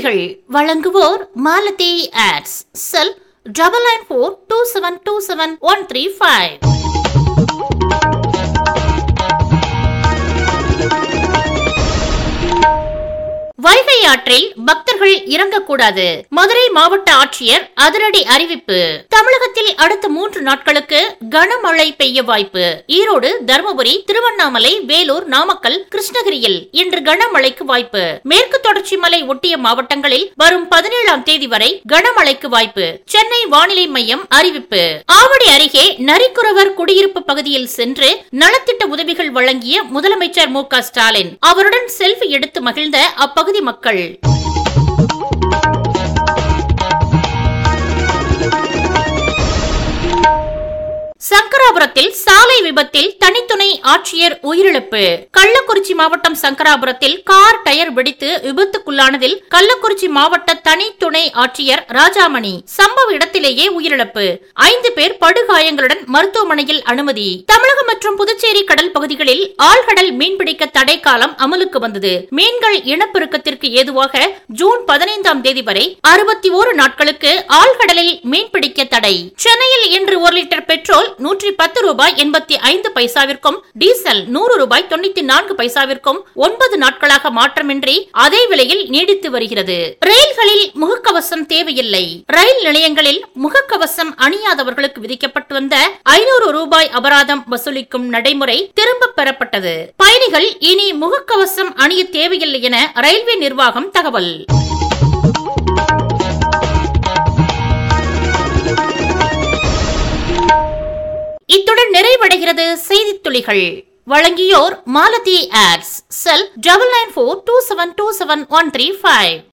சேவைகள் வழங்குவோர் Malathi ads. Cell double nine four two seven two seven one three five ஆற்றில் பக்தர்கள் இறங்கக்கூடாது. மதுரை மாவட்ட ஆட்சியர் அதிரடி அறிவிப்பு. தமிழகத்தில் அடுத்த மூன்று நாட்களுக்கு கனமழை பெய்ய வாய்ப்பு. ஈரோடு தருமபுரி திருவண்ணாமலை வேலூர் நாமக்கல் கிருஷ்ணகிரியில் இன்று கனமழைக்கு வாய்ப்பு. மேற்கு தொடர்ச்சி மலை ஒட்டிய மாவட்டங்களில் வரும் பதினேழாம் தேதி வரை கனமழைக்கு வாய்ப்பு. சென்னை வானிலை மையம் அறிவிப்பு. ஆவடி அருகே நரிக்குறவர் குடியிருப்பு பகுதியில் சென்று நலத்திட்ட உதவிகள் வழங்கிய முதலமைச்சர் மு க ஸ்டாலின். அவருடன் செல்ஃபி எடுத்து மகிழ்ந்த அப்பகுதி மக்கள். சங்கராபுரத்தில் சாலை விபத்தில் தனித்துணை ஆட்சியர் உயிரிழப்பு. கள்ளக்குறிச்சி மாவட்டம் சங்கராபுரத்தில் கார் டயர் வெடித்து விபத்துக்குள்ளானதில் கள்ளக்குறிச்சி மாவட்ட தனித்துணை ஆட்சியர் ராஜாமணி சம்பவ இடத்திலேயே உயிரிழப்பு. ஐந்து பேர் படுகாயங்களுடன் மருத்துவமனையில் அனுமதி. தமிழக மற்றும் புதுச்சேரி கடல் பகுதிகளில் ஆழ்கடல் மீன்பிடிக்க தடை காலம் அமலுக்கு வந்தது. மீன்கள் இனப்பெருக்கத்திற்கு ஏதுவாக ஜூன் பதினைந்தாம் தேதி வரை அறுபத்தி ஓரு நாட்களுக்கு ஆழ்கடலில் மீன்பிடிக்க தடை. சென்னையில் இன்று ஒரு லிட்டர் பெட்ரோல் நூற்றி பத்து ரூபாய் எண்பத்தி ஐந்து பைசாவிற்கும் டீசல் நூறு ரூபாய் தொண்ணூத்தி நான்கு பைசாவிற்கும் ஒன்பது நாட்களாக மாற்றமின்றி அதே விலையில் நீடித்து வருகிறது. ரயில் ரயில்களில் முகக்கவசம் தேவையில்லை. ரயில் நிலையங்களில் முகக்கவசம் அணியாதவர்களுக்கு விதிக்கப்பட்டு வந்த ஐநூறு ரூபாய் அபராதம் வசூலிக்கும் நடைமுறை திரும்ப பெறப்பட்டது. பயணிகள் இனி முகக்கவசம் அணிய தேவையில்லை என ரயில்வே நிர்வாகம் தகவல். இத்துடன் நிறைவடைகிறது செய்தி துளிகள் வழங்கியோர் Malathi ads cell double nine four two seven two seven one three five.